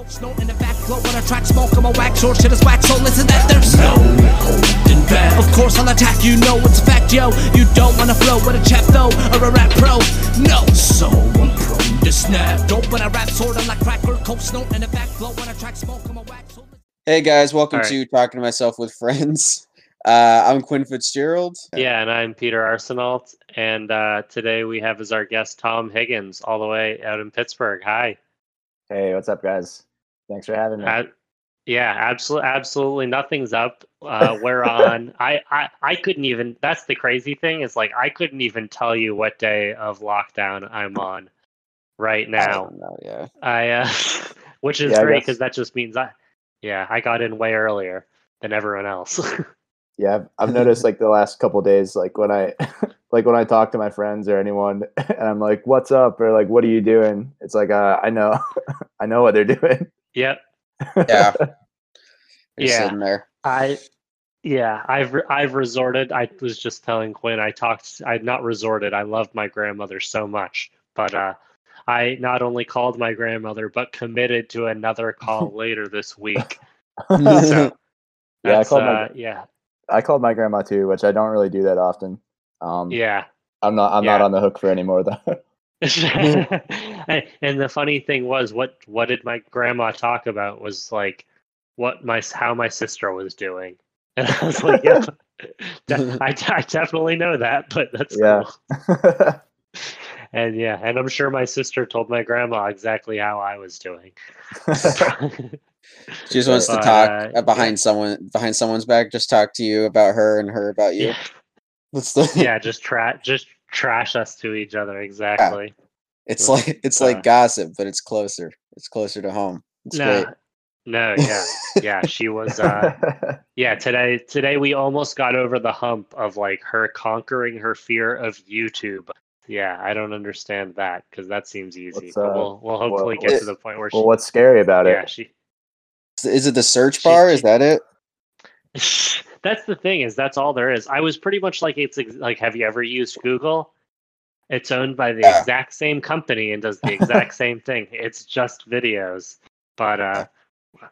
cold snow in the back glow when I track smoke on my wax or shit is wax so listen that there's no holding back of course I'll attack you know it's a fact yo you don't wanna flow with a chap though or a rap pro no so I'm prone to snap dope when I rap sort of like cracker cold snow in the back glow when I track smoke on my wax Hey guys, welcome All right. to Talking to Myself with Friends. Uh, I'm Quinn Fitzgerald. Yeah, and I'm Peter Arsenault, and uh, today we have as our guest Tom Higgins, all the way out in Pittsburgh. Hi. Hey, what's up, guys? Thanks for having me. Uh, yeah, absolutely, absolutely nothing's up. Uh, we're on. I, I, I couldn't even. That's the crazy thing is like I couldn't even tell you what day of lockdown I'm on right now. know, yeah. I, uh, which is Yeah, great because that just means I, yeah, I got in way earlier than everyone else. yeah, I've, I've noticed like the last couple days, like when I, like when I talk to my friends or anyone, and I'm like, "What's up?" or like, "What are you doing?" It's like, uh, I know, I know what they're doing. Yep. Yeah. Just Yeah. sitting there. I yeah, I've I've resorted. I was just telling Quinn. I talked. I not resorted. I love my grandmother so much, but uh, I not only called my grandmother, but committed to another call later this week. So yeah, I that's, called my uh, yeah, I called my grandma too, which I don't really do that often. Um, yeah. I'm not I'm not on the hook for any more though. and and the funny thing was, what what did my grandma talk about? Was like what my how my sister was doing, and I was like, yeah, de- I, I definitely know that, but that's Yeah. cool. And yeah, and I'm sure my sister told my grandma exactly how I was doing. She just wants to talk uh, behind someone behind someone's back, just talk to you about her and her about you. yeah, That's the yeah, just tra- just trash us to each other exactly. it's like it's like Uh, gossip, but it's closer. It's closer to home. It's no, great. no, yeah, yeah. She was. uh Yeah, today today we almost got over the hump of like her conquering her fear of YouTube. Yeah, I don't understand that because that seems easy. What's, but uh, we'll we'll what- hopefully get what- to the point where well, she, what's scary about it? yeah, it? she. Is it the search She- bar? she- Is that it? that's the thing is that's all there is. I was pretty much like it's ex- like have you ever used Google? It's owned by the Yeah. exact same company and does the exact same thing. It's just videos. But uh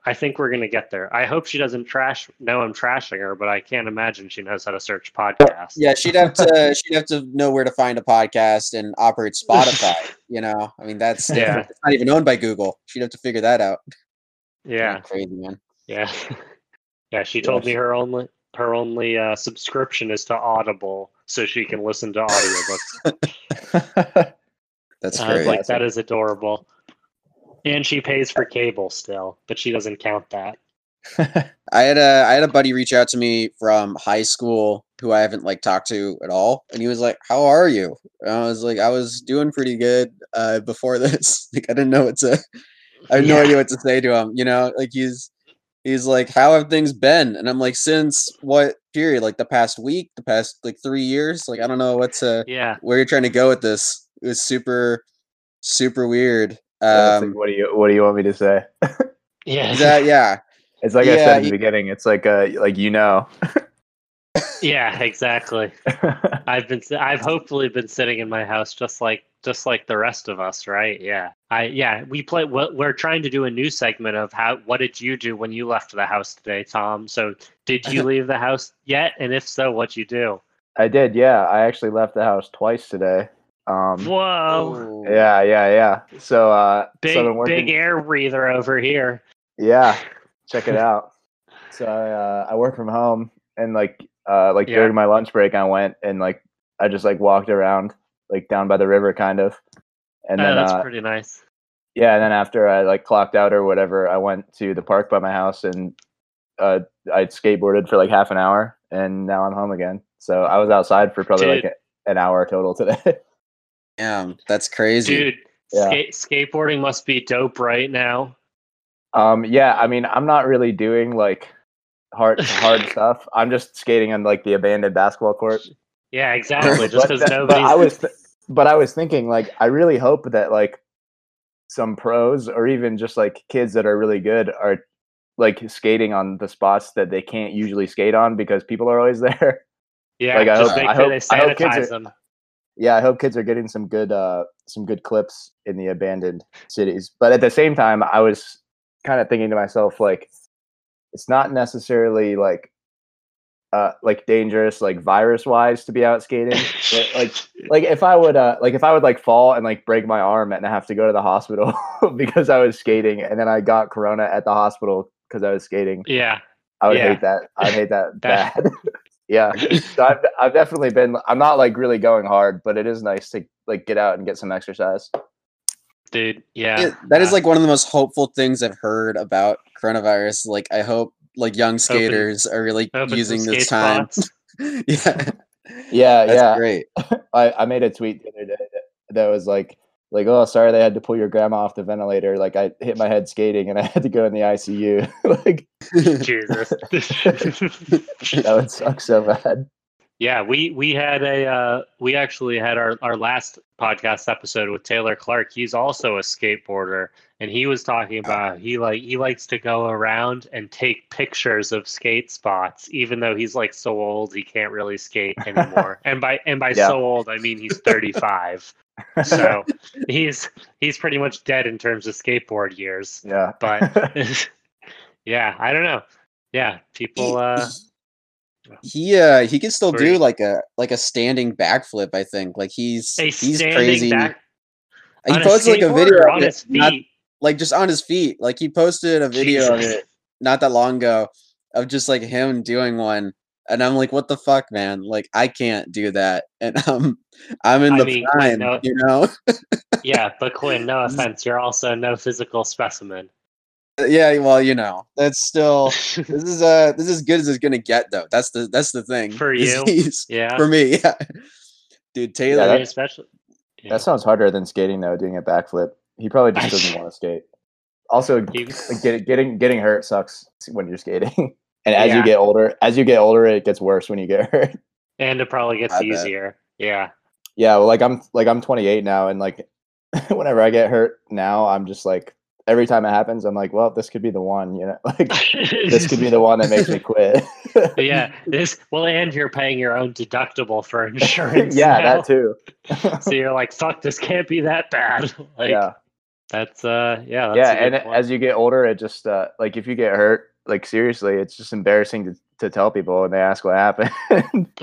I think we're gonna get there. I hope she doesn't trash know I'm trashing her, but I can't imagine she knows how to search podcasts. Yeah, she'd have to she'd have to know where to find a podcast and operate Spotify. you know, I mean that's Yeah. It's not even owned by Google. She'd have to figure that out. Yeah. crazy man. Yeah. Yeah, she told me her only her only uh, subscription is to Audible so she can listen to audiobooks. That's great. like, that is adorable. And she pays for cable still, but she doesn't count that. I had a I had a buddy reach out to me from high school who I haven't like talked to at all, and he was like, "How are you?" And I was like, "I was doing pretty good uh, before this. like, I didn't know what to. I had no idea what to say to him. You know, like he's he's like, "How have things been?" And I'm like, "Since what period? Like the past week, the past like three years? Like I don't know what to Yeah. where you're trying to go with this. It was super super weird. Yeah, it's like, Um, what do you What do you want me to say? Yeah. that yeah." It's like I Yeah, said in he- the beginning. It's like uh, like you know. yeah, exactly. I've been I've hopefully been sitting in my house just like just like the rest of us, right? Yeah. I yeah, we play we're we're trying to do a new segment of how what did you do when you left the house today, Tom? So, did you leave the house yet? And if so, what you do? I did. Yeah, I actually left the house twice today. Um, Whoa. Oh. yeah, yeah, yeah. So, uh, Big so working. big air breather over here. Yeah, check it out. So I uh, I work from home, and like uh, like Yeah. during my lunch break, I went and like I just like walked around like down by the river, kind of. And oh, then that's uh, pretty nice. yeah, and then after I like clocked out or whatever, I went to the park by my house and uh, I skateboarded for like half an hour, and now I'm home again. So I was outside for probably like a, an hour total today. Damn, that's crazy. Dude, Yeah. skate, skateboarding must be dope right now. um, yeah, I mean, I'm not really doing like hard hard stuff. I'm just skating on like the abandoned basketball court. Yeah, exactly. Just because. But I was, th- but I was thinking, like, I really hope that like some pros or even just like kids that are really good are like skating on the spots that they can't usually skate on because people are always there. yeah, like, I hope- I hope- they I hope kids are- them. yeah, I hope kids are getting some good, uh, some good clips in the abandoned cities. But at the same time, I was kind of thinking to myself like it's not necessarily like uh like dangerous like virus wise to be out skating but, like like if i would uh like if i would like fall and like break my arm and have to go to the hospital because i was skating and then i got corona at the hospital because i was skating yeah. i would Yeah. hate that i'd hate that That- bad yeah so I've, I've definitely been i'm not like really going hard but it is nice to like get out and get some exercise Dude, yeah. It- that is uh, like one of the most hopeful things I've heard about coronavirus. Like I hope like young skaters are really using this time. spots. yeah, yeah that's yeah great. I, I made a tweet the other day that, that was like like oh sorry they had to pull your grandma off the ventilator like I hit my head skating and I had to go in the ICU like Jesus. that would suck so bad Yeah, we we had a uh, we actually had our our last podcast episode with Taylor Clark. He's also a skateboarder, and he was talking about he like he likes to go around and take pictures of skate spots, even though he's like so old he can't really skate anymore. and by and by Yeah. so old, I mean he's thirty five. so he's he's pretty much dead in terms of skateboard years. yeah But yeah, I don't know. Yeah, people. uh he uh he can still Sorry. do like a like a standing backflip. I think like he's A he's crazy. back he on a posted like a video on it, his not- feet. Like just on his feet. Like he posted a video of it not that long ago of just like him doing one. And I'm like, what the fuck, man? Like, I can't do that. And um, I'm in I the mean, prime, no- you know? Yeah, but Quinn, no offense, you're also no physical specimen. yeah, well, you know, that's still this is uh this is as good as it's gonna get though. That's the that's the thing. For is you? he's- yeah, For me, yeah. Dude, Taylor, I that- especially. Yeah. that sounds harder than skating though doing a backflip he probably just doesn't want to skate also He- like, get, getting getting hurt sucks when you're skating and as Yeah. you get older as you get older it gets worse when you get hurt and it probably gets I bet. easier. Yeah, yeah well like i'm like i'm 28 now and like whenever i get hurt now i'm just like every time it happens i'm like well this could be the one you know like this could be the one that makes me quit yeah. This well, and you're paying your own deductible for insurance. yeah now. that too So you're like, fuck, this can't be that bad. Like, yeah that's uh, yeah, that's yeah and point. as you get older it just uh like if you get hurt like seriously it's just embarrassing to, to tell people and they ask what happened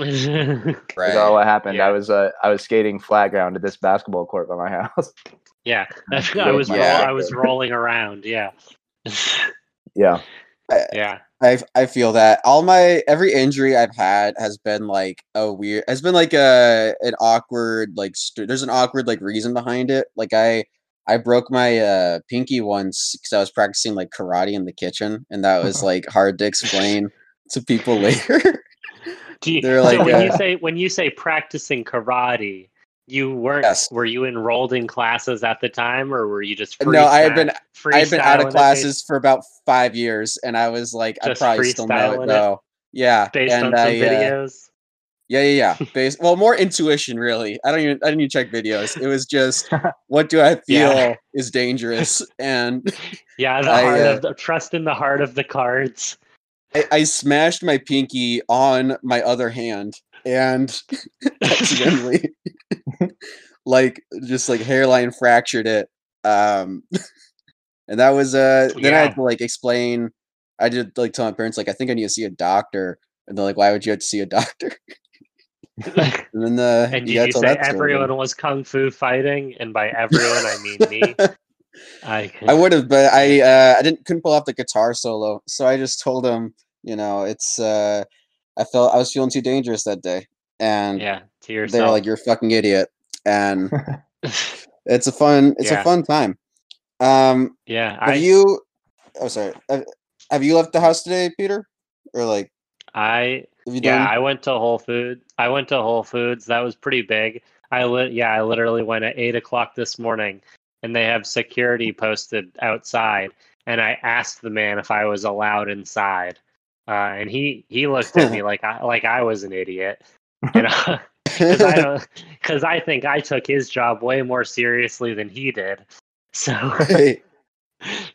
right. oh what happened Yeah. i was uh i was skating flat ground at this basketball court by my house yeah, I Yeah, was roll- yeah. I was rolling around. Yeah, yeah yeah. I I feel that all my every injury I've had has been like a weird has been like a an awkward like st- there's an awkward like reason behind it. Like I I broke my uh pinky once because I was practicing like karate in the kitchen and that was like hard to explain to people later. Do you, They're so like, when you uh, say when you say practicing karate, you weren't Yes. were you enrolled in classes at the time, or were you just no, I had been I had been out of classes for about five years and I was like I probably still know it it? though. Yeah, based and on some I, uh, videos? Yeah, yeah, yeah. Based, well, more intuition, really. I don't even. I didn't even check videos. It was just, what do I feel Yeah. is dangerous, and yeah, the I, heart uh, of the trust in the heart of the cards. I, I smashed my pinky on my other hand, and accidentally, like, just like hairline fractured it. Um, and that was uh. Then I had to like explain. I did like tell my parents like I think I need to see a doctor, and they're like, "Why would you have to see a doctor?" And And then the did gotta you tell say everyone was kung fu fighting? And by everyone, I mean me. I, I would have, but I uh, I didn't couldn't pull off the guitar solo, so I just told him, you know, it's uh, I felt I was feeling too dangerous that day, and yeah, to they were like, "You're a fucking idiot," and it's a fun it's Yeah. a fun time. Um, yeah, have I you? Oh, sorry. Have, have you left the house today, Peter? Or like, I Yeah, done? I went to Whole Foods. I went to Whole Foods. That was pretty big. I lit. Yeah, I literally went at eight o'clock this morning, and they have security posted outside. And I asked the man if I was allowed inside, uh, and he he looked at me like I like I was an idiot. You know, because I don't because I think I took his job way more seriously than he did. So Hey,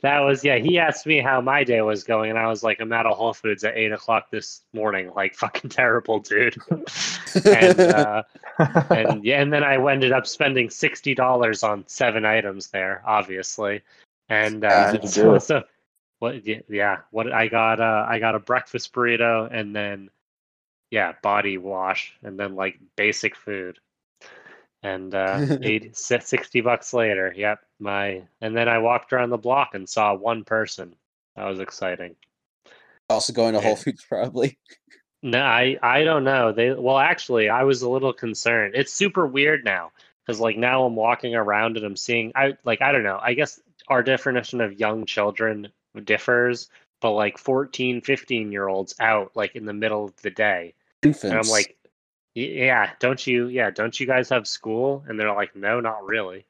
that was yeah. He asked me how my day was going, and I was like, "I'm at a Whole Foods at eight o'clock this morning. Like fucking terrible, dude." and uh, and yeah, and then I ended up spending sixty dollars on seven items there, obviously. And uh, so, so what? Yeah, what I got? Uh, I got a breakfast burrito and then, yeah, body wash and then like basic food, and uh, eight, 60 bucks later. Yep, my and then I walked around the block and saw one person. That was exciting. Also going to Whole Foods probably. No, I I don't know. They well, actually, I was a little concerned. It's super weird now because like now I'm walking around and I'm seeing I like I don't know. I guess our definition of young children differs, but like 14, 15 year olds out like in the middle of the day, Infants. and I'm like, "Y- yeah, don't you? Yeah, don't you guys have school? And they're like, no, not really.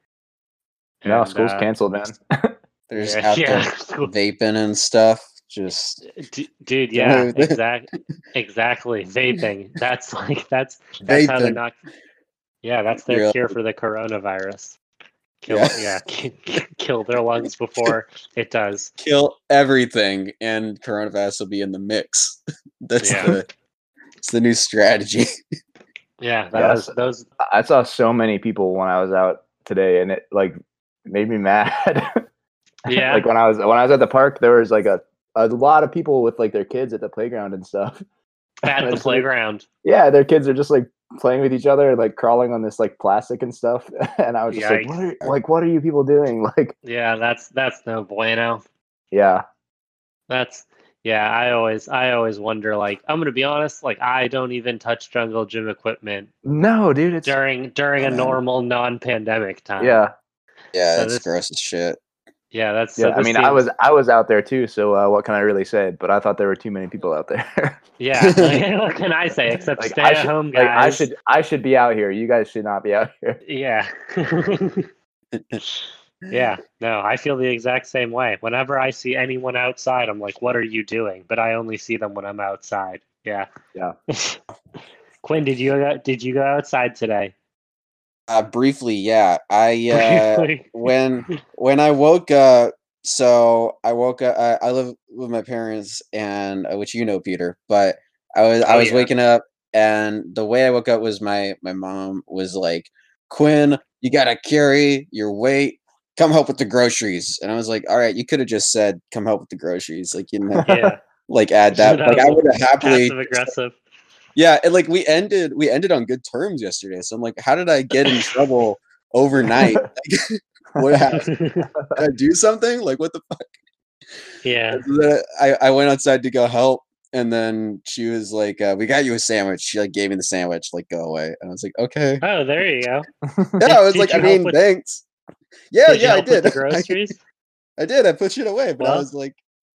no, And, school's uh, canceled, man. there's yeah, out yeah, there vaping and stuff. Just D- dude yeah exactly exactly vaping that's like that's that's how they're not yeah that's their Really? cure for the coronavirus kill Yeah. yeah, kill their lungs before it does kill everything, and coronavirus will be in the mix. That's Yeah. the it's the new strategy. Yeah that Yes. was those I saw so many people when I was out today, and it like made me mad. Yeah. like when I was when I was at the park, there was like a a lot of people with like their kids at the playground and stuff. at the It's like- playground Yeah, their kids are just like playing with each other, and like crawling on this like plastic and stuff. And I was just like, what are, like, what are you people doing? Like, yeah that's that's no bueno yeah, that's yeah i always i always wonder like i'm gonna be honest like i don't even touch jungle gym equipment no, dude, it's during during a normal non-pandemic time yeah, Yeah, So that's this- gross as shit. yeah that's so yeah. I this mean, I was I was out there too, so uh, what can I really say? But I thought there were too many people out there. Yeah, like, what can I say except like, stay I at should, home, like, guys? I should I should be out here. You guys should not be out here. Yeah. Yeah. No, I feel the exact same way. Whenever I see anyone outside, I'm like, "What are you doing?" But I only see them when I'm outside. Yeah. Yeah. Quinn, did you go, did you go outside today? Uh, briefly, yeah. I uh, when when I woke up, so I woke up. I, I live with my parents, and uh, which you know, Peter. But I was I Oh, was yeah. waking up, and the way I woke up was my my mom was like, "Quinn, you gotta carry your weight. Come help with the groceries." And I was like, "All right, you could have just said come help with the groceries. Like you know, yeah. like add that. Like I would have happily aggressive. yeah, and like we ended we ended on good terms yesterday. So I'm like, how did I get in trouble overnight? what happened? Did I do something? Like what the fuck? yeah. I, I went outside to go help and then she was like, uh, we got you a sandwich. She like gave me the sandwich, like go away. And I was like, okay. Oh, there you go. Yeah, I was Did like, I mean, with- thanks. Yeah, Did yeah, I did. The I, groceries? I did. I pushed it away, but I was like,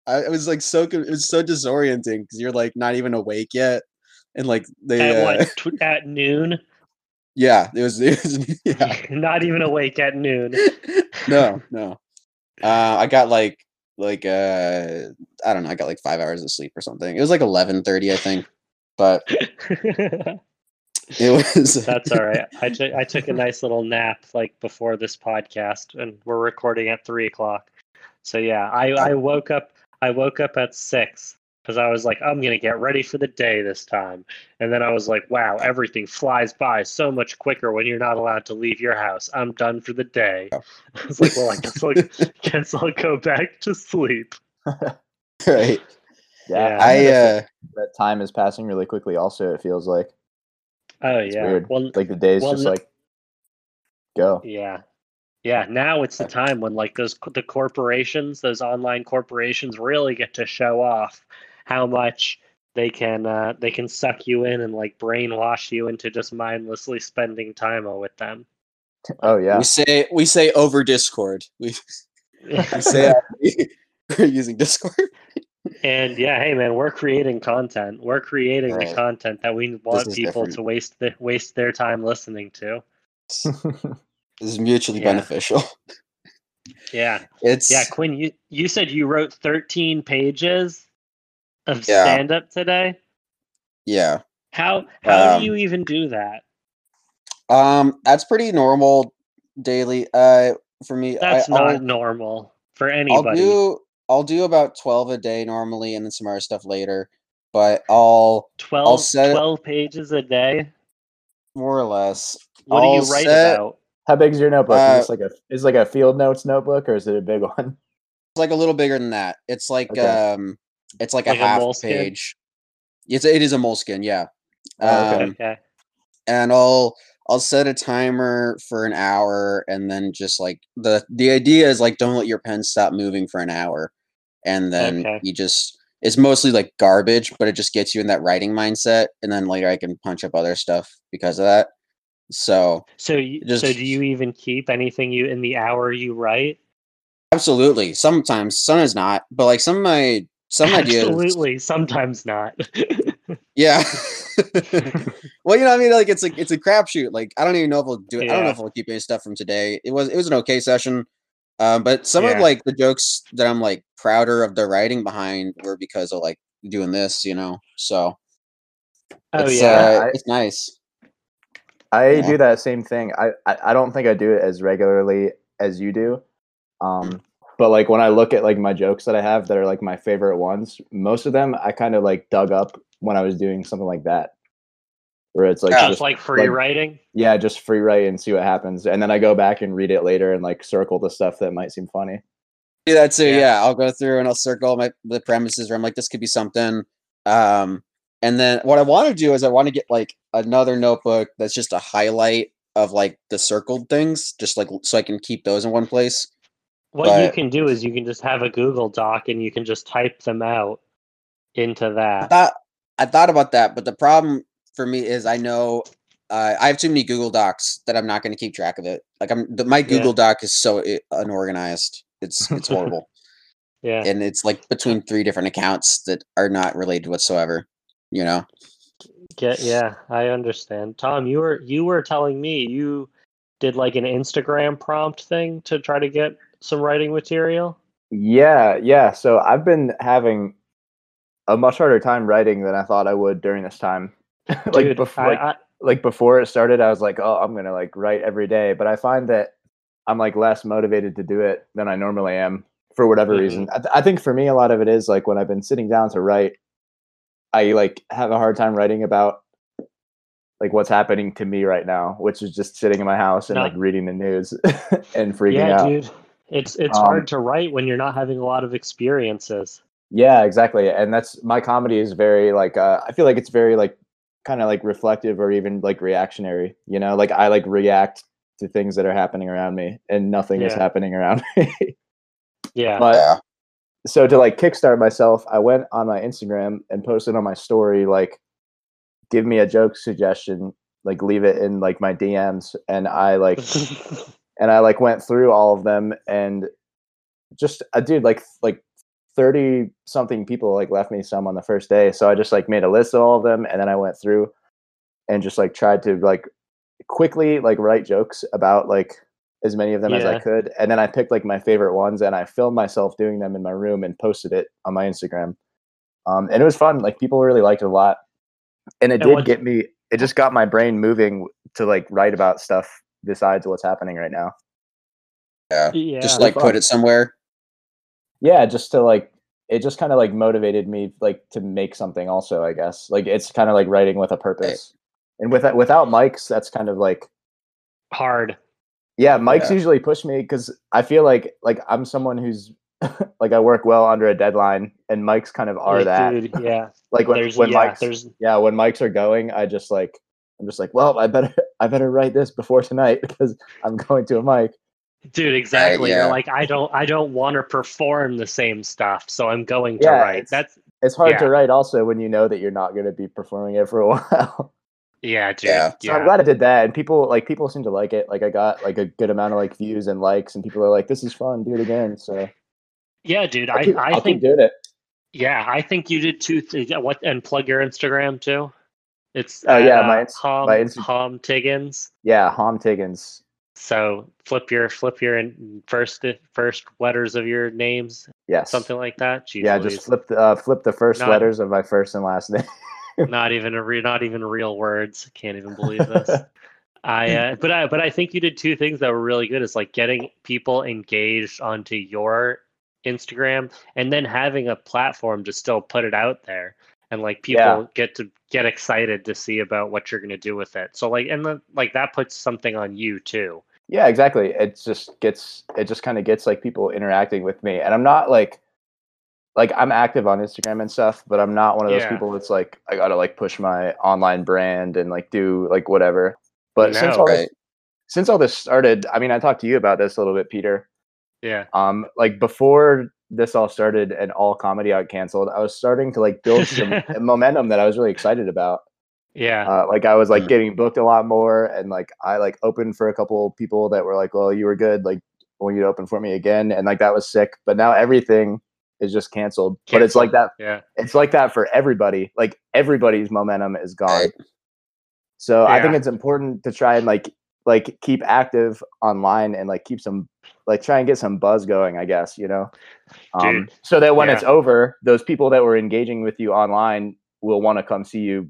I was like so it was so disorienting because you're like not even awake yet, and like they at uh, what? Tw- at noon? yeah, it was, it was yeah Not even awake at noon. no, no. Uh, I got like like uh I don't know. I got like five hours of sleep or something. It was like eleven thirty, I think. But it was That's all right. I took I took a nice little nap like before this podcast, and we're recording at three o'clock. So yeah, I I woke up I woke up at six because I was like I'm gonna get ready for the day this time, and then I was like, wow, everything flies by so much quicker when you're not allowed to leave your house. I'm done for the day. I was like, well, I guess I'll, guess I'll go back to sleep. right. Yeah. I uh that time is passing really quickly. Also, it feels like Oh it's yeah. weird. Well, like the days well, just like go. Yeah. Yeah, now it's the time when like those the corporations, those online corporations really get to show off how much they can uh, they can suck you in and like brainwash you into just mindlessly spending time with them. Oh yeah, we say we say over Discord. We, we say we're using Discord. And yeah, hey man, we're creating content. We're creating the content that we want people different. to waste the, waste their time listening to. This is mutually Yeah. beneficial. Yeah. It's Yeah, Quinn, you you said you wrote 13 pages of Yeah. stand up today? yeah. How how Um, do you even do that? Um, that's pretty normal daily. Uh, for me, That's I, I'll- not normal for I'll anybody. do I'll do about twelve a day normally, and then some other stuff later. But I'll 12, set- 12 pages a day. more or less. What do I'll you write set- about? How big is your notebook? Uh, is this like a is it like a field notes notebook or is it a big one? It's like a little bigger than that. It's like Okay. um, it's like, Like a a half Moleskine? page. It's it is a Moleskine, yeah. Oh, okay. Um, okay. and I'll I'll set a timer for an hour, and then just like the the idea is like don't let your pen stop moving for an hour, and then Okay. you just it's mostly like garbage, but it just gets you in that writing mindset, and then later I can punch up other stuff because of that. So So, you, so do you even keep anything you in the hour you write? absolutely, sometimes sometimes not, but like some of my some ideas Absolutely. Sometimes not. Yeah. well, you know, I mean, like it's a it's a crapshoot. Like I don't even know if I'll do it. I don't know if I'll keep any stuff from today. It was it was an okay session, um, but some of like the jokes that I'm like prouder of the writing behind were because of like doing this, you know. So oh it's, yeah. uh, I- it's nice. I Yeah. do that same thing. I, I I don't think I do it as regularly as you do. Um but like when I look at like my jokes that I have that are like my favorite ones, most of them I kind of like dug up when I was doing something like that. Where it's like Yeah. just, like free like- writing. yeah, just free write and see what happens. And then I go back and read it later and like circle the stuff that might seem funny. do that too. Yeah. Yeah. I'll go through and I'll circle my the premises where I'm like, this could be something. Um, and then what I want to do is I want to get like another notebook that's just a highlight of like the circled things, just like so I can keep those in one place. What you can do is you can just have a Google Doc and you can just type them out into I that. Thought I thought about that, but the problem for me is I know uh, I have too many Google Docs that I'm not going to keep track of it. Like I'm the, my Yeah. Google Doc is so unorganized. It's it's horrible, Yeah. and it's like between three different accounts that are not related whatsoever. You know. Get yeah, I understand. Tom, you were you were telling me you did like an Instagram prompt thing to try to get some writing material. Yeah, yeah. So I've been having a much harder time writing than I thought I would during this time. like before, I, like, I, like before it started, I was like, oh, I'm gonna like write every day. But I find that I'm like less motivated to do it than I normally am for whatever Mhm. reason. I, th- I think for me, a lot of it is like when I've been sitting down to write, I like have a hard time writing about like what's happening to me right now, which is just sitting in my house and No. like reading the news and freaking yeah, out. dude. It's it's Um, hard to write when you're not having a lot of experiences. Yeah, exactly. And that's my comedy is very like uh, I feel like it's very like kind of like reflective or even like reactionary, you know? Like I like react to things that are happening around me and nothing is happening around me. Yeah. but Yeah. so to like kickstart myself, I went on my Instagram and posted on my story like give me a joke suggestion, like leave it in like my DMs and I like and I like went through all of them and just I dude like like 30 something people like left me some on the first day so I just like made a list of all of them and then I went through and just like tried to like quickly like write jokes about like as many of them as I could and then I picked like my favorite ones and I filmed myself doing them in my room and posted it on my Instagram um and it was fun like people really liked it a lot and it And did get me it just got my brain moving to like write about stuff besides what's happening right now Yeah. yeah. Just like put it somewhere. Yeah just to like it just kind of like motivated me like to make something also i guess like it's kind of like writing with a purpose and with without mics that's kind of like hard. yeah mics Yeah. usually push me because i feel like like i'm someone who's like i work well under a deadline and mics kind of are Like, that Dude, yeah. like when, there's when yeah, mics there's yeah when mics are going i just like i'm just like well i better i better write this before tonight because i'm going to a mic dude exactly. yeah. You're like I don't I don't want to perform the same stuff, so I'm going to Yeah, write. it's- That's it's hard to write also when you know that you're not going to be performing it for a while yeah, dude. Yeah. So I'm glad I did that, and people like people seem to like it. Like I got like a good amount of like views and likes, and people are like, "This is fun, do it again." So Yeah, dude. I, keep, I I'll think doing it. yeah, I think you did two things. What and plug your Instagram too. It's Oh, at, yeah, uh, my ins- Hom, my Insta- Hom Tiggins. Yeah, Hom Tiggins. So flip your flip your first first letters of your names, Yes, something like that. Jeez yeah, Louise. just flip the uh, flip the first Not- letters of my first and last name. not even a re- not even real words. Can't even believe this. I uh, but I but I think you did two things that were really good. Is like getting people engaged onto your Instagram and then having a platform to still put it out there and like people Yeah. get to get excited to see about what you're going to do with it. So like and then like that puts something on you too. Yeah, exactly. It just gets it just kind of gets like people interacting with me, and I'm not like like I'm active on Instagram and stuff, but I'm not one of those Yeah. people that's like I gotta like push my online brand and like do like whatever. But since No. all this, since all this started, I mean, I talked to you about this a little bit, Peter. Yeah. Um, like before this all started and all comedy got canceled, I was starting to like build some momentum that I was really excited about. Yeah. Uh, like I was like Mm. getting booked a lot more, and like I like opened for a couple people that were like, "Well, you were good. Like, I want you to open for me again," and like that was sick. But now everything is just canceled. But it's like that. yeah. It's like that for everybody. Like everybody's momentum is gone. Right. So I think it's important to try and like like keep active online and like keep some like try and get some buzz going. I guess you know, um, Dude, so that when yeah. it's over, those people that were engaging with you online will want to come see you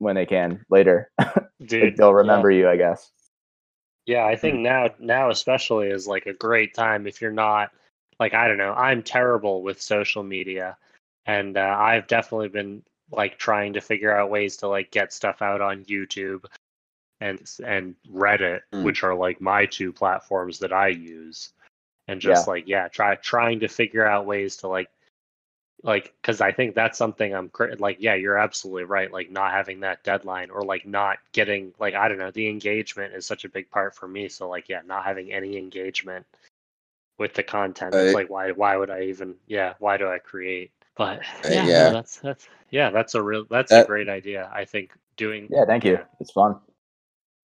when they can later. Dude. like they'll yeah. remember you, I guess. Yeah, I think now now especially is like a great time if you're not like I don't know, I'm terrible with social media and uh, I've definitely been like trying to figure out ways to like get stuff out on YouTube and and Reddit, Mm. which are like my two platforms that I use. And just like yeah, try trying to figure out ways to like like because I think that's something I'm like yeah, you're absolutely right. Like not having that deadline or like not getting like I don't know, the engagement is such a big part for me. So like yeah, not having any engagement with the content. It's like why why would I even yeah, why do I create? But Right, yeah, no, that's that's yeah, that's a real that's a great idea. I think doing Yeah, thank you. Yeah. It's fun.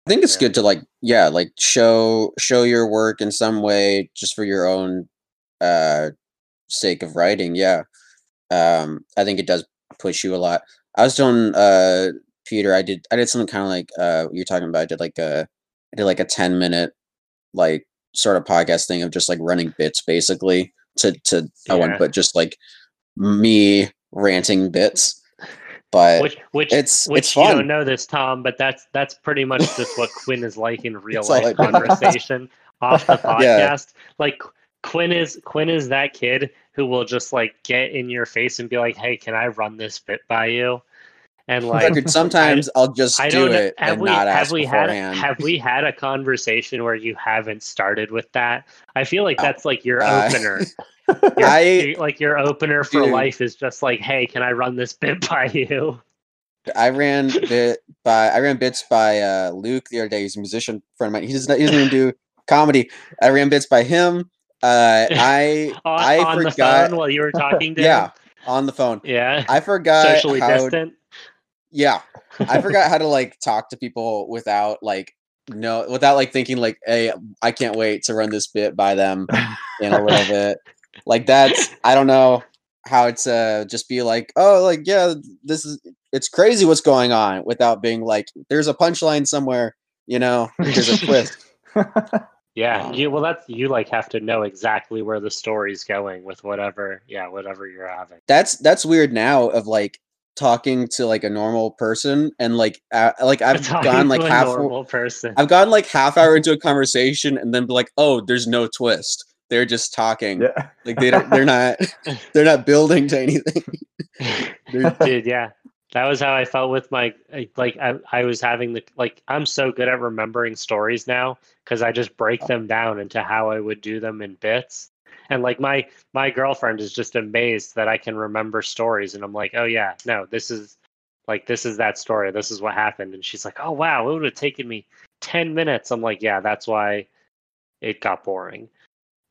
I think it's Yeah. good to like yeah, like show show your work in some way just for your own uh sake of writing. Yeah. Um I think it does push you a lot. I was doing uh Peter, I did I did something kind of like uh you're talking about. I did like a I did like a 10 minute like sort of podcast thing of just like running bits basically to to Yeah. but just like me ranting bits. But which which it's- which it's you don't know this Tom, but that's that's pretty much just what Quinn is like in real life I conversation off the Yeah. podcast. Like Quinn is Quinn is that kid who will just like get in your face and be like, "Hey, can I run this bit by you?" And like record, sometimes I'll just I do it Have and we not have ask we had have we had a conversation where you haven't started with that? I feel like that's like your Uh, opener. Your- I like your opener for Dude. life is just like, "Hey, can I run this bit by you?" I ran bit by I ran bits by uh, Luke the other day. He's a musician friend of mine. He doesn't he doesn't even do comedy. I ran bits by him. Uh, I on, I on the forgot. phone while you were talking to yeah, him? on the phone. Yeah. I forgot Socially how. distant. Yeah, I forgot how to like talk to people without like no without like thinking like hey I can't wait to run this bit by them in a little bit. Like that's I don't know how to just be like oh like yeah this is it's crazy what's going on without being like there's a punchline somewhere you know there's a twist. Yeah. Um, You well that's you like have to know exactly where the story's going with whatever yeah, whatever you're having. That's that's weird now of like talking to like a normal person and like uh, like I've Talking gone like to a half normal person. I've gone like half hour into a conversation and then be like oh there's no twist they're just talking yeah. like they don't they're not they're not building to anything They're- Dude, yeah. That was how I felt with my like I, I was having the like I'm so good at remembering stories now because I just break oh. them down into how I would do them in bits. And like my my girlfriend is just amazed that I can remember stories and I'm like, "Oh yeah, no, this is like this is that story. This is what happened." And she's like, "Oh wow, it would have taken me 10 minutes." I'm like, "Yeah, that's why it got boring."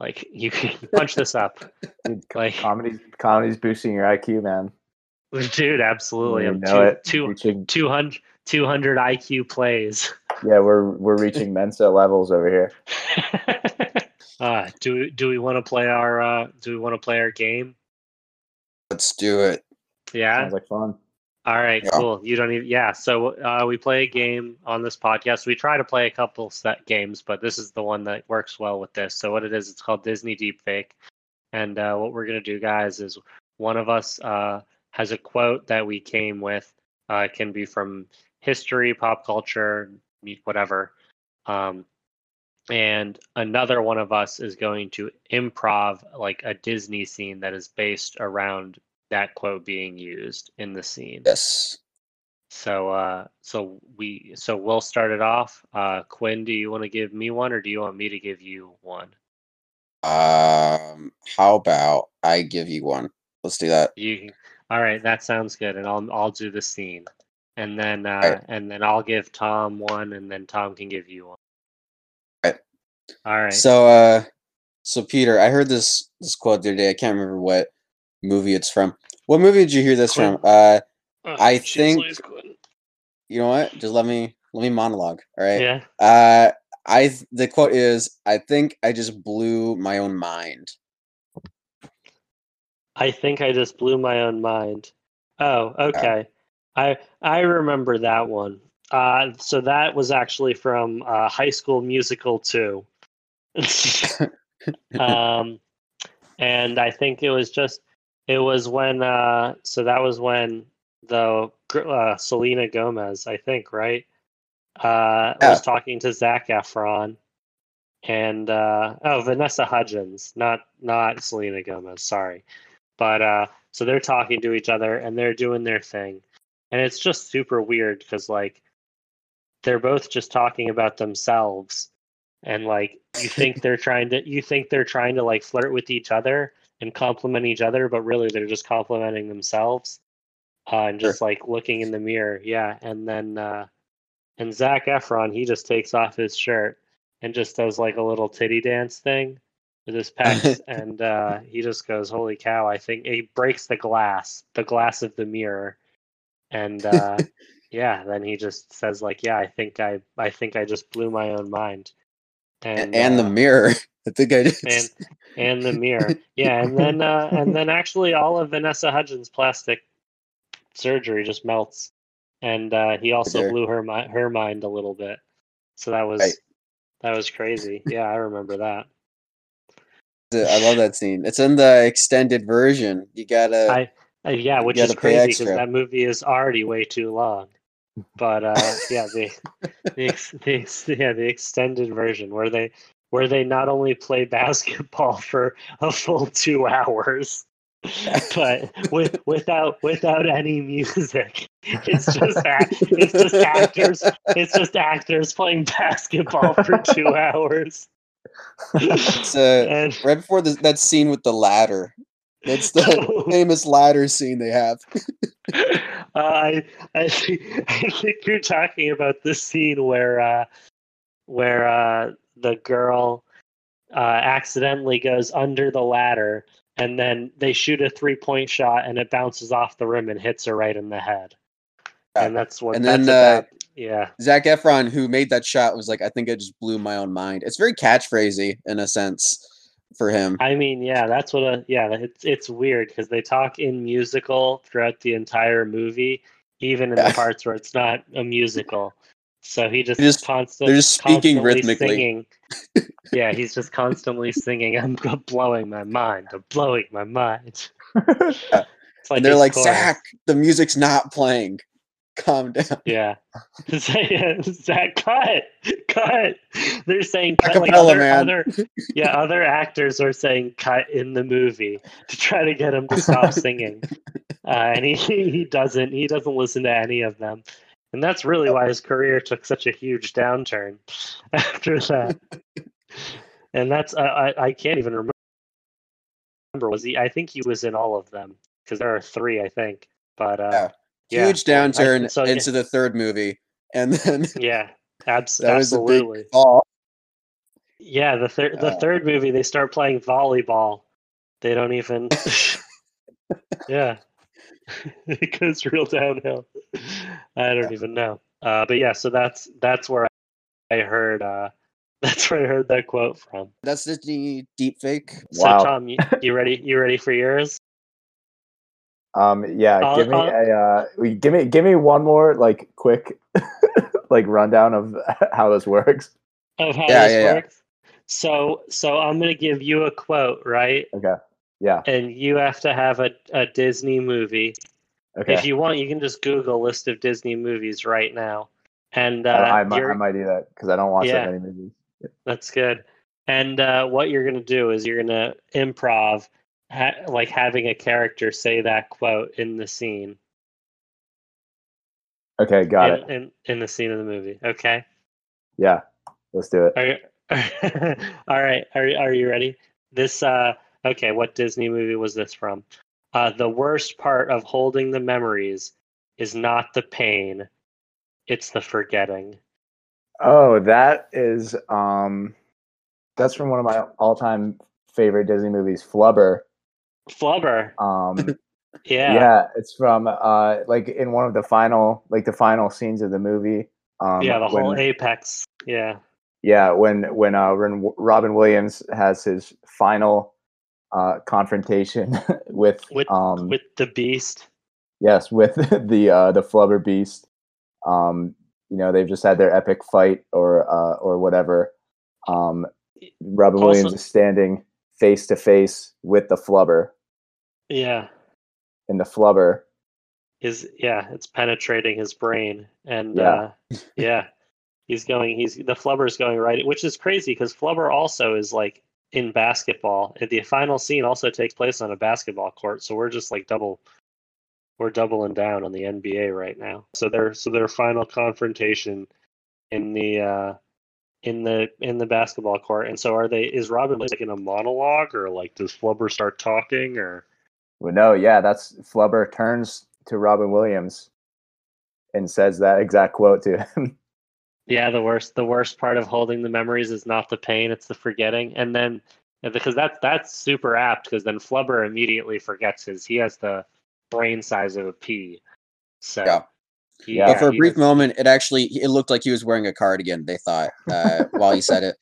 Like you can punch this up. Dude, Like comedy's comedy's boosting your IQ, man. dude, absolutely. You I'm know it. two, two, Reaching, 200, 200 IQ plays. yeah, we're we're reaching Mensa levels over here. uh, do do we want to play our uh, do we want to play our game? let's do it Yeah. Sounds like fun. All right. Yeah. Cool. You don't even. Yeah. So uh, we play a game on this podcast. We try to play a couple set games, but this is the one that works well with this. So what it is, it's called Disney Deepfake, and uh, what we're gonna do, guys, is one of us uh, has a quote that we came with. Uh, it can be from history, pop culture, whatever. Um, and another one of us is going to improv like a Disney scene that is based around that quote being used in the scene. yes So uh, so we so we'll start it off. Uh, Quinn, do you want to give me one, or do you want me to give you one? Um, how about I give you one? Let's do that. You all right? That sounds good, and I'll I'll do the scene, and then uh, Alright. and then I'll give Tom one, and then Tom can give you one. Alright. All right. So, uh, so Peter, I heard this this quote the other day. I can't remember what movie it's from. What movie did you hear this Quinn. from? Uh, Oh, I think- you know what? Just let me let me monologue. All right. Yeah. Uh, I th- the quote is, "I think I just blew my own mind." I think I just blew my own mind. Oh, okay. I I remember that one. Uh, so that was actually from uh, High School Musical 2. um, and I think it was just it was when uh, so that was when the uh, Selena Gomez, I think, right, uh, Yeah. was talking to Zac Efron, and uh, oh Vanessa Hudgens, not not Selena Gomez, sorry, but uh, so they're talking to each other and they're doing their thing, and it's just super weird because like they're both just talking about themselves. And like you think they're trying to you think they're trying to like flirt with each other and compliment each other but really they're just complimenting themselves uh, and just like looking in the mirror. Yeah. And then uh and zac efron he just takes off his shirt and just does like a little titty dance thing with his pecs and uh he just goes holy cow i think he breaks the glass the glass of the mirror and uh yeah then he just says like yeah i think i i think i just blew my own mind And, and the uh, mirror. I think I did. and and the mirror yeah and then uh and then actually all of vanessa hudgens plastic surgery just melts and uh he also There. blew her mi- her mind a little bit so that was Right. that was crazy yeah i remember that I love that scene. It's in the extended version. You gotta. I- Uh, yeah which is crazy because that movie is already way too long but uh yeah the the, the yeah the extended version where they where they not only play basketball for a full two hours but with, without without any music it's just it's just actors it's just actors playing basketball for two hours it's uh, and right before the, that scene with the ladder. That's the famous ladder scene they have. Uh, I I think, I think you're talking about the scene where uh, where uh, the girl uh, accidentally goes under the ladder, and then they shoot a three point shot, and it bounces off the rim and hits her right in the head. Yeah. And that's what. And that's then, uh, yeah, Zac Efron, who made that shot, was like, "I think it just blew my own mind." It's very catchphrasy in a sense for him. I mean, yeah, that's what a yeah. It's it's weird because they talk in musical throughout the entire movie, even in Yeah. the parts where it's not a musical. So he just, just- constantly they're just speaking rhythmically. Singing. yeah, he's just constantly singing. I'm blowing my mind. I'm blowing my mind. It's like and they're like, chorus. "Zac, the music's not playing. Calm down." Yeah. Zac, cut, cut. They're saying cut. Like other, other, yeah, other actors are saying cut in the movie to try to get him to stop singing, uh, and he he doesn't. He doesn't listen to any of them, and that's really why his career took such a huge downturn after that. and that's I I, I can't even remember. Was he? I think he was in all of them because there are three, I think. But uh, Yeah. Yeah, Huge well, I- downturn so, yeah. into the third movie, and then Yeah, abs- that was a absolutely. big fall. Yeah, the third the Uh, third movie they start playing volleyball. They don't even. yeah, it goes real downhill. I don't even know. Uh, but yeah, so that's that's where I heard. Uh, that's where I heard that quote from. That's the deep fake. So Wow. Tom, you, you ready? You ready for yours? Um, yeah, I'll- give me I'll- a uh, give me give me one more like quick like rundown of how this works. Of how Yeah, this yeah, yeah. So so I'm gonna give you a quote, right? Okay. Yeah. And you have to have a, a Disney movie Okay. If you want, you can just Google list of Disney movies right now, and uh, I, I, might, I might do that because I don't watch Yeah. that many movies. that's good. And uh, what you're gonna do is you're gonna improv, ha- like having a character say that quote in the scene. Okay, got in, it. in in the scene of the movie. Okay. Yeah, let's do it. Are you, all right. Are are you ready? This uh okay, what Disney movie was this from? Uh the worst part of holding the memories is not the pain, it's the forgetting. Oh, that is um, that's from one of my all-time favorite Disney movies, Flubber. Flubber. Um, Yeah. yeah. it's from uh, like in one of the final, like the final scenes of the movie. Um, yeah, the whole when- apex. Yeah. Yeah, when when uh when Robin Williams has his final uh confrontation with, With- um With the beast. yes with the uh the Flubber Beast. Um, you know they've just had their epic fight or uh or whatever. Um, Robin Also- Williams is standing face to face with the Flubber, Yeah. and the Flubber. Is yeah, it's penetrating his brain. And Yeah. uh yeah. He's going he's the Flubber's going right which is crazy because Flubber also is like in basketball. And The final scene also takes place on a basketball court, so we're just like double we're doubling down on the NBA right now. So their so their final confrontation in the uh in the in the basketball court. And so are they is Robin like in a monologue or like does Flubber start talking or Well, no, yeah, that's Flubber turns to Robin Williams and says that exact quote to him. Yeah, the worst the worst part of holding the memories is not the pain, it's the forgetting. And then because that's that's super apt because then Flubber immediately forgets his he has the brain size of a pea. So Yeah. Yeah, but for a brief moment, it actually it looked like he was wearing a cardigan. They thought uh, while he said it.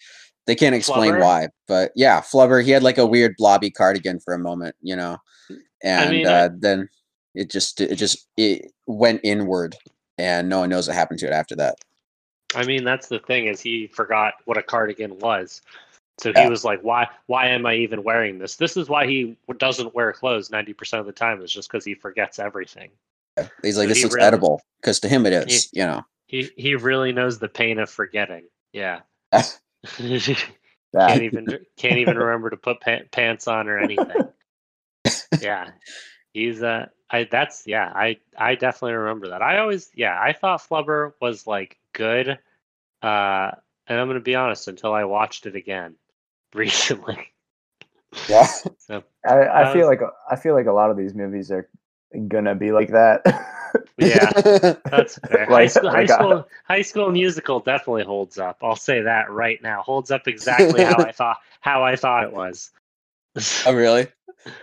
They can't explain Flubber? why, but yeah, Flubber. He had like a weird blobby cardigan for a moment, you know, and mean, I- uh, then it just it just it went inward, and no one knows what happened to it after that. I mean that's the thing is he forgot what a cardigan was. So Yeah. he was like, "Why? Why am I even wearing this?" This is why he doesn't wear clothes ninety percent of the time. Is just because he forgets everything. He's like, So this he looks really- edible because to him it is, you know. He he really knows the pain of forgetting. Yeah. can't even can't even remember to put pa- pants on or anything. yeah, he's uh, I that's yeah, I I definitely remember that. I always yeah, I thought Flubber was like good, uh, and I'm gonna be honest until I watched it again recently. Yeah. So I, I feel was- like I feel like a lot of these movies are gonna be like that. yeah, that's fair. high, Like, school, high school high school musical definitely holds up. I'll say that right now. Holds up exactly how I thought how I thought it was. oh, really?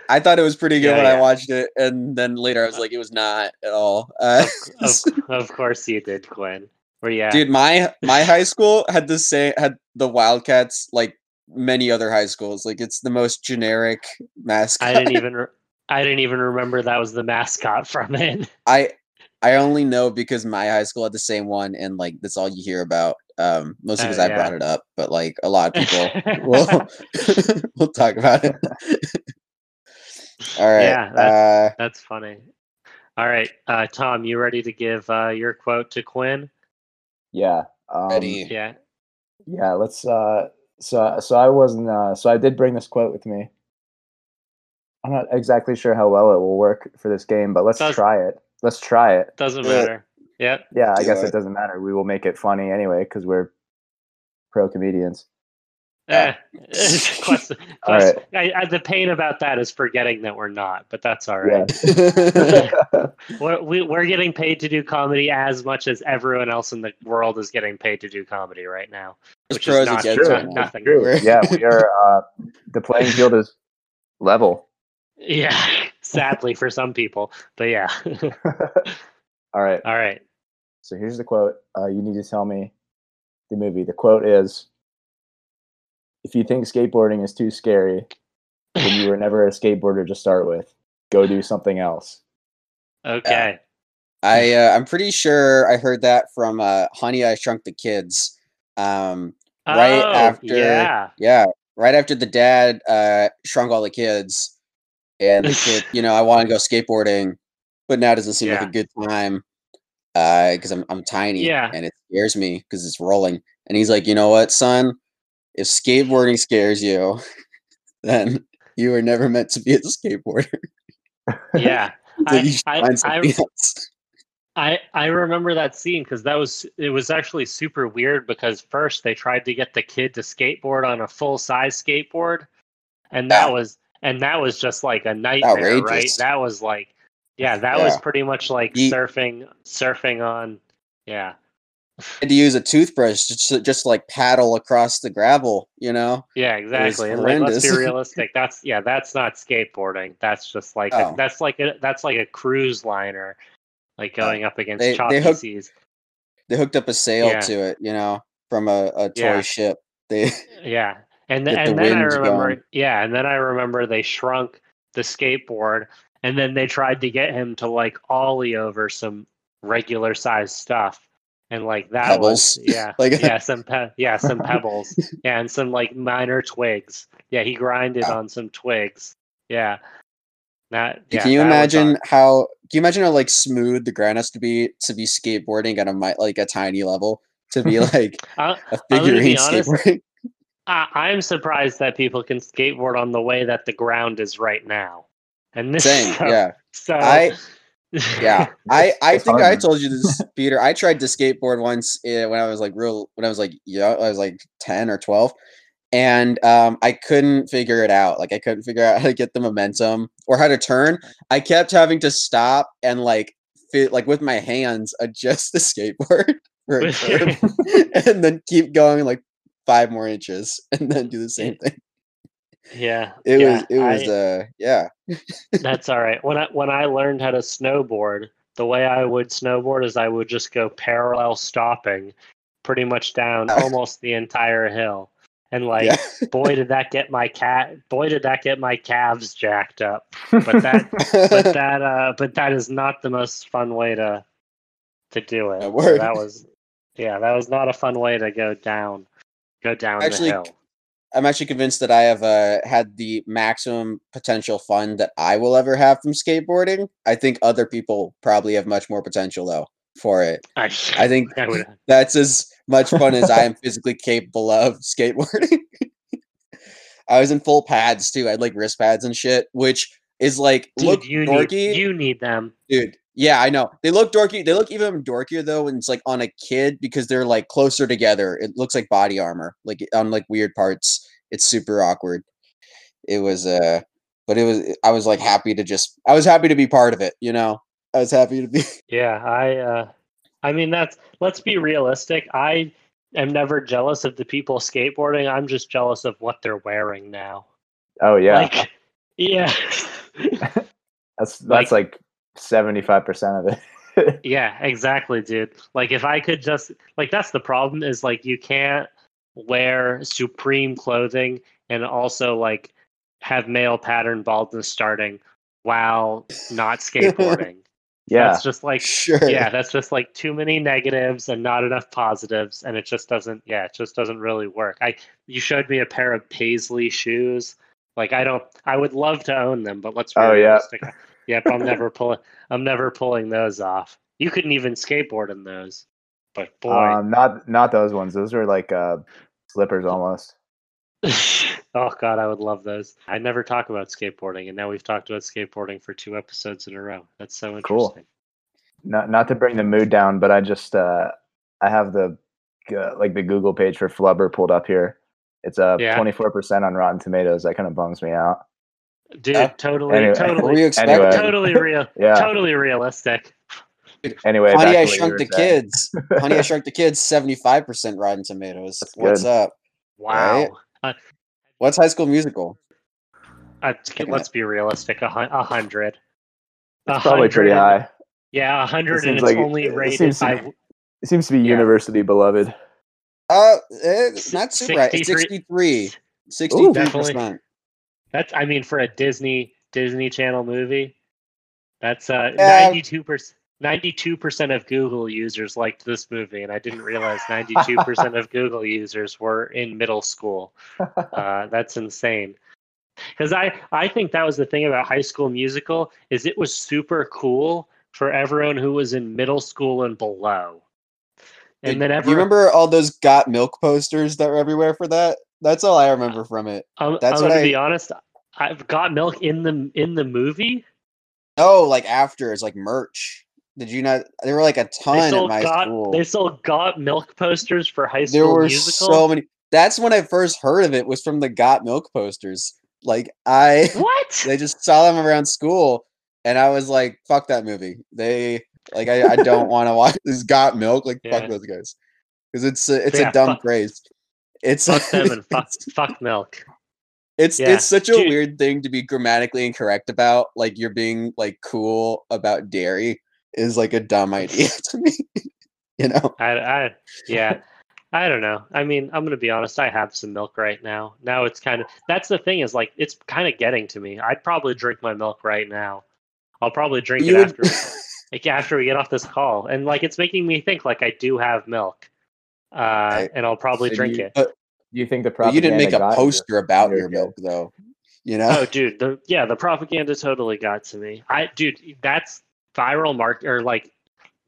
I thought it was pretty good Yeah, when yeah. I watched it, and then later I was like, it was not at all. Uh, of, of course you did, Quinn. Where yeah, dude my my high school had the same had the wildcats like many other high schools like it's the most generic mascot I didn't even re- I didn't even remember that was the mascot from it. i i only know because my high school had the same one and like that's all you hear about um mostly because i yeah. brought it up but like a lot of people will we'll talk about it all right Yeah, uh That's funny. All right, uh, Tom, you ready to give uh, your quote to Quinn? yeah. Um, Ready. Yeah. Yeah, let's uh so so I wasn't uh so I did bring this quote with me. I'm not exactly sure how well it will work for this game, but let's Does- try it. Let's try it. Doesn't Do it. matter. Yep. Yeah, I Do guess it. it doesn't matter. We will make it funny anyway because we're pro comedians. Eh, Yeah. question, All right. I, I, the pain about that is forgetting that we're not, but that's all right. Yeah. We're, we, we're getting paid to do comedy as much as everyone else in the world is getting paid to do comedy right now, which is not, against not nothing. True. Yeah, we are uh the playing field is level. Yeah, sadly for some people, but yeah. All right. all right. So here's the quote. Uh, you need to tell me the movie. The quote is If you think skateboarding is too scary, then you were never a skateboarder to start with. Go do something else. Okay. I uh, I'm pretty sure I heard that from uh, Honey I Shrunk the Kids. Um, Right Oh, after- Yeah. yeah, right after the dad uh, shrunk all the kids, and the kid, you know, I want to go skateboarding, but now doesn't seem like a good time uh, because I'm I'm tiny, Yeah. and it scares me because it's rolling. And he's like, you know what, son, if skateboarding scares you, then you were never meant to be a skateboarder. Yeah. I- I- I-. I I remember that scene because that was it was actually super weird because first they tried to get the kid to skateboard on a full size skateboard, and that Yeah. was and that was just like a nightmare, right? That was like, yeah, that was pretty much like surfing surfing on, yeah, had to use a toothbrush just to, just like paddle across the gravel, you know? yeah, exactly. And like, let's be realistic. That's yeah, that's not skateboarding. That's just like Oh. a, that's like a that's like a cruise liner, like uh, going up against They- they choppy hooked- seas. They hooked up a sail Yeah. to it, you know, from a, a toy Yeah. ship. They Yeah, and th- Get the then I remember, going. yeah, and then I remember they shrunk the skateboard, and then they tried to get him to like ollie over some regular sized stuff, and like that Pebbles. was yeah, Like- yeah, some pe- yeah, some pebbles, yeah, and some like minor twigs. Yeah, he grinded Yeah. on some twigs. Yeah, that. Yeah, can you imagine how can you imagine how like smooth the ground has to be to be skateboarding at a like a tiny level to be like I, a I'm gonna be figurine skateboarding? I, I'm surprised that people can skateboard on the way that the ground is right now. And this Same, so, yeah. So I- Yeah, I I it's think hard, I told you this, Peter. I tried to skateboard once eh, when I was like real when I was like yeah I was like ten or twelve, and um I couldn't figure it out. Like I couldn't figure out how to get the momentum or how to turn. I kept having to stop and like fit like with my hands adjust the skateboard for a curve, and then keep going like five more inches and then do the same thing. yeah, It yeah, was it was I- uh yeah that's all right. When I when I learned how to snowboard, the way I would snowboard is I would just go parallel stopping, pretty much down almost the entire hill. And like, yeah. boy, did that get my cat! Boy, did that get my calves jacked up. But that but that uh but that is not the most fun way to to do it So that was yeah that was not a fun way to go down go down Actually, the hill I'm actually convinced that I have uh, had the maximum potential fun that I will ever have from skateboarding. I think other people probably have much more potential though for it. i, I think I would that's as much fun as I am physically capable of skateboarding. I was in full pads too. I had like wrist pads and shit, which is like dude look you dorky, need you need them dude. Yeah, I know. They look dorky. They look even dorkier though when it's like on a kid because they're like closer together. It looks like body armor, like on like weird parts. It's super awkward. It was uh but it was I was like happy to just I was happy to be part of it, you know. I was happy to be Yeah, I uh I mean that's let's be realistic. I am never jealous of the people skateboarding. I'm just jealous of what they're wearing now. Oh yeah. Like, yeah. that's that's like, like 75% of it. yeah, exactly, dude. Like if I could just like that's the problem is like you can't wear supreme clothing and also like have male pattern baldness starting while not skateboarding. yeah. That's just like sure. yeah, that's just like too many negatives and not enough positives and it just doesn't yeah, it just doesn't really work. I you showed me a pair of paisley shoes. Like I don't I would love to own them, but let's be oh, realistic. Yeah. Yep, I'm never pulling I'm never pulling those off. You couldn't even skateboard in those. But boy. um, not not those ones. Those are like uh, slippers almost. oh god, I would love those. I never talk about skateboarding and now we've talked about skateboarding for two episodes in a row. That's so Cool. Not not to bring the mood down, but I just uh, I have the uh, like the Google page for Flubber pulled up here. It's uh Yeah. twenty four percent on Rotten Tomatoes. That kind of bums me out. Dude, Yeah. totally Anyway. What were totally you expecting? Anyway. totally real Yeah. totally realistic. Anyway, Honey, back to I what Shrunk the saying. Kids. Honey, I Shrunk the Kids. Seventy-five percent Rotten Tomatoes. That's What's good. up? Wow. What's High School Musical? Uh, let's be realistic. A, hun- a hundred. A It's probably pretty high. Yeah, a hundred, and it's like- only it rated seems to by. be- It seems to be Yeah. university beloved. Uh, eh, not super. right. 63 63. 63 Definitely. percent. That's. I mean, for a Disney Disney Channel movie, that's uh ninety two percent. Ninety-two percent of Google users liked this movie, and I didn't realize ninety-two percent of Google users were in middle school. Uh, that's insane. Because I, I think that was the thing about High School Musical is it was super cool for everyone who was in middle school and below. And then Do you remember all those got milk posters that were everywhere for that? That's all I remember from it. I'm, that's I'm what gonna I- be honest. I've got milk in the in the movie. Oh, like after it's like merch. Did you not? There were like a ton at my got school. they still got milk posters for high School there were musical. so many. That's when I first heard of it. Was from the Got Milk posters. Like I, what? they just saw them around school, and I was like, "Fuck that movie." They like I, I don't want to watch this Got Milk. Like Yeah. fuck those guys, because it's a, it's Yeah, a dumb fuck- phrase. It's fuck them and fuck fuck milk. It's Yeah. it's such a Dude. weird thing to be grammatically incorrect about. Like you're being like cool about dairy is like a dumb idea to me. you know? I, I yeah. I don't know. I mean, I'm gonna be honest. I have some milk right now. Now it's kind of that's the thing is like it's kind of getting to me. I'd probably drink my milk right now. I'll probably drink You it would- after like after we get off this call, and like it's making me think like I do have milk, uh, Right. and I'll probably So drink you- it. But, you think the but you didn't make a got you? poster about your milk though. You know? Oh, dude, the yeah, the propaganda totally got to me. I, dude, that's viral mark or like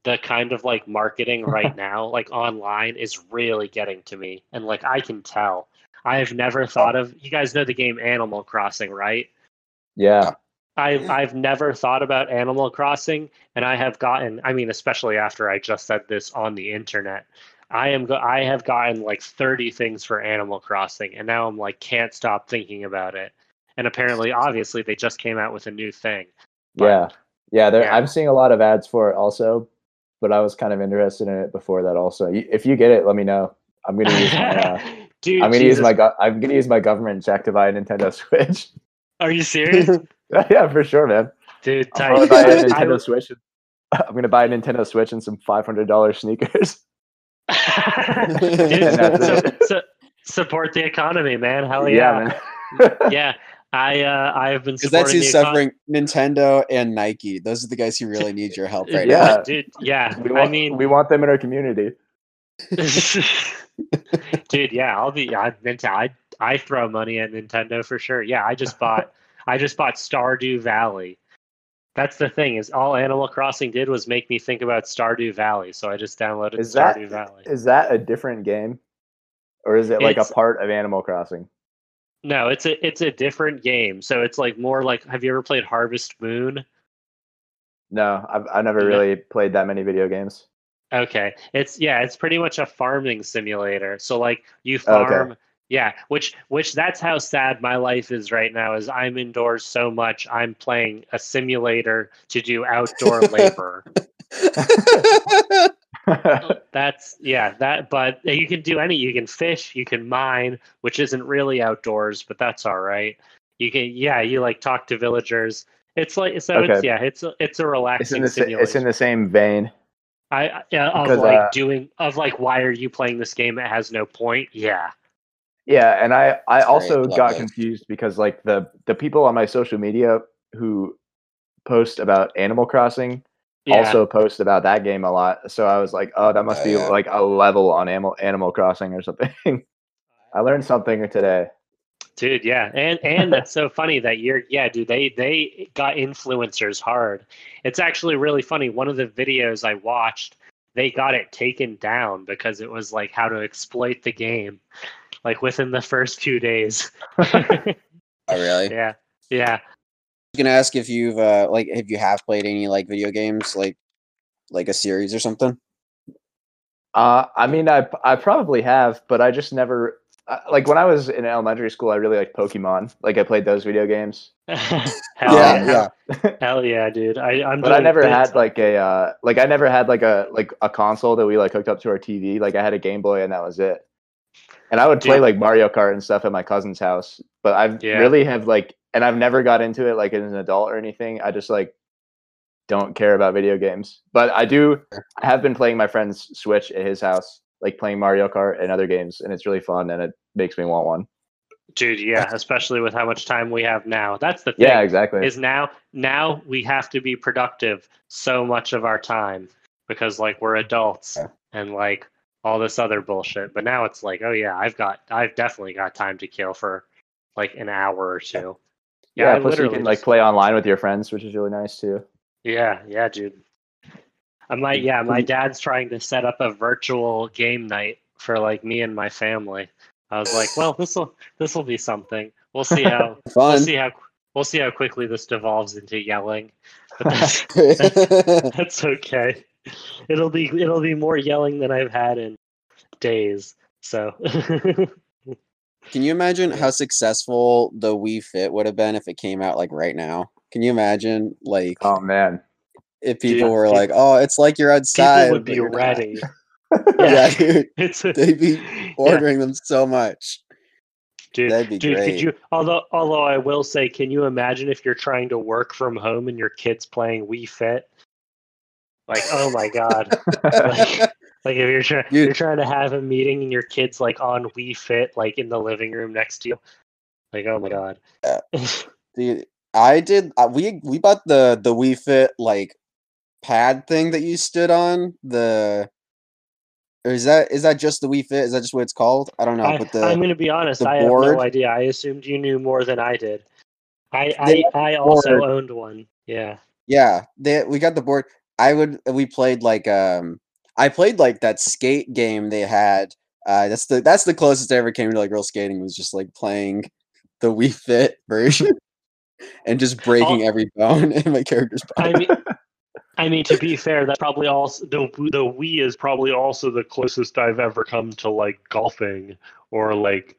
the kind of like marketing right now, like online, is really getting to me, and like I can tell. I have never thought of. You guys know the game Animal Crossing, right? Yeah. I I've never thought about Animal Crossing, and I have gotten. I mean, especially after I just said this on the internet, I am. Go- I have gotten like thirty things for Animal Crossing, and now I'm like can't stop thinking about it. And apparently, obviously, they just came out with a new thing. But- yeah. Yeah. There, Yeah. I'm seeing a lot of ads for it also, but I was kind of interested in it before that also. If you get it, let me know. I'm gonna use my. Uh, Dude, I'm gonna use my. Go- I'm gonna use my government check to buy a Nintendo Switch. Are you serious, yeah, for sure, man. dude? I'm gonna buy a Nintendo Switch. I'm gonna buy a Nintendo Switch and some five hundred dollars sneakers. Dude, that's su- su- support the economy, man. Hell yeah, man. yeah. I uh, I have been Because that's supporting who's the econ- suffering. Nintendo and Nike. Those are the guys who really need your help right Yeah. now. dude. Yeah, we I want, mean, we want them in our community. dude. Yeah, I'll be. I, Nintendo. I I throw money at Nintendo for sure. Yeah, I just bought. I just bought Stardew Valley. That's the thing is all Animal Crossing did was make me think about Stardew Valley. So I just downloaded Is that Stardew Valley. is that a different game, or is it like It's- a part of Animal Crossing? No, it's a it's a different game. So it's like more like. Have you ever played Harvest Moon? No, I've I've never No. really played that many video games. Okay. It's yeah, it's pretty much a farming simulator. So like you oh, Okay. Yeah, which which that's how sad my life is right now is I'm indoors so much I'm playing a simulator to do outdoor labor. That's yeah, that but you can do any you can fish, you can mine, which isn't really outdoors, but that's all right. You can yeah, you like talk to villagers. It's like so it's yeah, it's a, it's a relaxing in the sa- it's in the same vein. I I- yeah, of Because, like uh, doing of like why are you playing this game? It has no point. Yeah. Yeah, and I I That's also got confused because like the the people on my social media who post about Animal Crossing Yeah. also post about that game a lot. So I was like, oh, that must Oh, be yeah. like a level on Animal Animal Crossing or something. I learned something today. dude, yeah. And and that's so funny that you're yeah, dude, they they got influencers hard. It's actually really funny. One of the videos I watched, they got it taken down because it was like how to exploit the game. Like within the first two days. Oh, really? yeah. Yeah. I was gonna ask if you've uh like if you have played any like video games like like a series or something. Uh, I mean, I I probably have, but I just never uh, like when I was in elementary school. I really liked Pokemon. Like I played those video games, Hell yeah, yeah. yeah. Hell yeah, dude. I, I'm but I never bits- had like a uh, like I never had like a like a console that we like hooked up to our TV. Like I had a Game Boy and that was it. And I would play Dude. like Mario Kart and stuff at my cousin's house, but I Yeah. really have like, and I've never got into it like as an adult or anything. I just like don't care about video games, but I do. I have been playing my friend's Switch at his house, like playing Mario Kart and other games, and it's really fun and it makes me want one. Dude, yeah, especially with how much time we have now. That's the thing. Yeah, exactly. Is now now we have to be productive so much of our time because like we're adults Yeah. and like all this other bullshit. But now it's like, oh yeah, I've got I've definitely got time to kill for like an hour or two. yeah, I plus you literally can like play online with your friends, which is really nice too. Yeah, yeah, dude. I'm like, yeah, my dad's trying to set up a virtual game night for like me and my family. I was like, well, this will this will be something. We'll see how we'll see how We'll see how quickly this devolves into yelling. But that's, that's okay. It'll be it'll be more yelling than I've had in days. So Can you imagine how successful the Wii Fit would have been if it came out like right now? Can you imagine like Oh man. if people Dude, were peop- like, "Oh, it's like you're outside." people would be you're ready. yeah, dude, It's they'd be yeah, ordering them so much. dude, that'd be dude, great. could you although although I will say, can you imagine if you're trying to work from home and your kid's playing Wii Fit? Like, oh my god. like, like if you're trying you're trying to have a meeting and your kid's like on Wii Fit, like in the living room next to you. Like, oh my god. Dude, I did. Uh, we we bought the the Wii Fit like pad thing that you stood on. The or is that is that just the Wii Fit? Is that just what it's called? I don't know. I, but the I'm going to be honest. I have no idea. I assumed you knew more than I did. I I, I also board. owned one. Yeah. yeah, they we got the board. I would we played like um I played like that skate game they had. Uh, that's the that's the closest I ever came to like real skating was just like playing the Wii Fit version and just breaking every bone in my character's body. I mean, I mean to be fair, that's probably also the the Wii is probably also the closest I've ever come to like golfing or like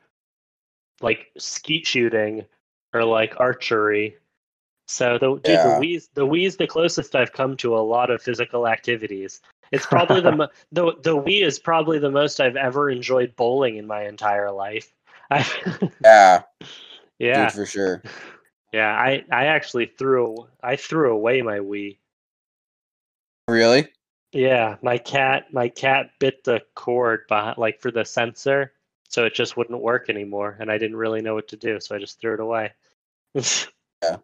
like skeet shooting or like archery. So the dude, Yeah. the Wii the Wii is the closest I've come to a lot of physical activities. It's probably the mo- the the Wii is probably the most I've ever enjoyed bowling in my entire life. I, yeah, yeah, dude, for sure. yeah. I I actually threw I threw away my Wii. Really? Yeah, my cat my cat bit the cord behind, like for the sensor, so it just wouldn't work anymore, and I didn't really know what to do, so I just threw it away. Yeah.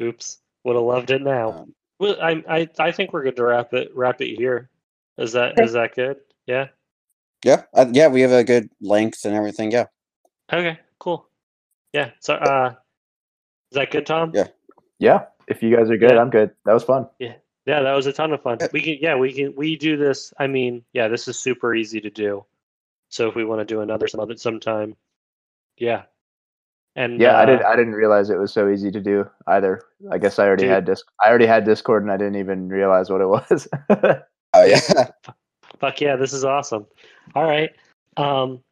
Oops. Would have loved it now. Um, Well, I I I think we're good to wrap it wrap it here. Is that is that good? Yeah. Yeah, uh, yeah, we have a good length and everything. Yeah, Okay. Cool. Yeah. So uh, is that good, Tom? Yeah. Yeah. If you guys are good, Yeah. I'm good. That was fun. Yeah, Yeah, that was a ton of fun. We can, yeah, we can, we do this. I mean, yeah, this is super easy to do. So if we want to do another some other sometime, yeah. And Yeah, I uh, did. I didn't realize it was so easy to do either. I guess I already Dude. had disc. I already had Discord, and I didn't even realize what it was. oh yeah, Fuck yeah, this is awesome. All right. Um,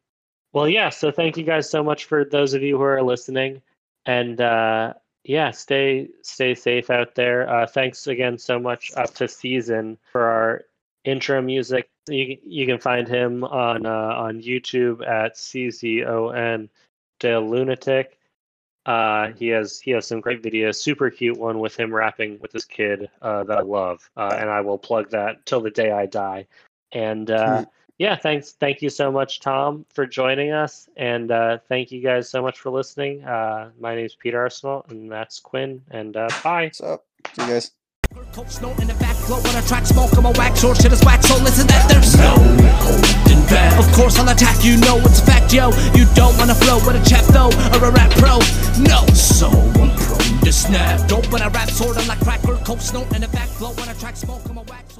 well, yeah. So thank you guys so much for those of you who are listening, and uh, yeah, stay stay safe out there. Uh, thanks again so much up to season for our intro music. You you can find him on uh, on YouTube at CZON De Lunatic. Uh, he has he has some great videos, super cute one with him rapping with his kid uh, that I love, uh, and I will plug that till the day I die. And uh, yeah, thanks, thank you so much, Tom, for joining us, and uh, thank you guys so much for listening. Uh, my name's Peter Arsenal, and that's Quinn, and uh, bye. what's up? See you guys. Coke snow in the back flow when I track smoke I'm a wax short shit is wax so listen that there's no holding Of course I'll attack you. Know it's a fact yo. You don't wanna flow with a chap though or a rap pro. No. So I'm prone to snap. Dope when I rap sword I'm like cracker Coke. Snow in the back flow when I track smoke I'm a wax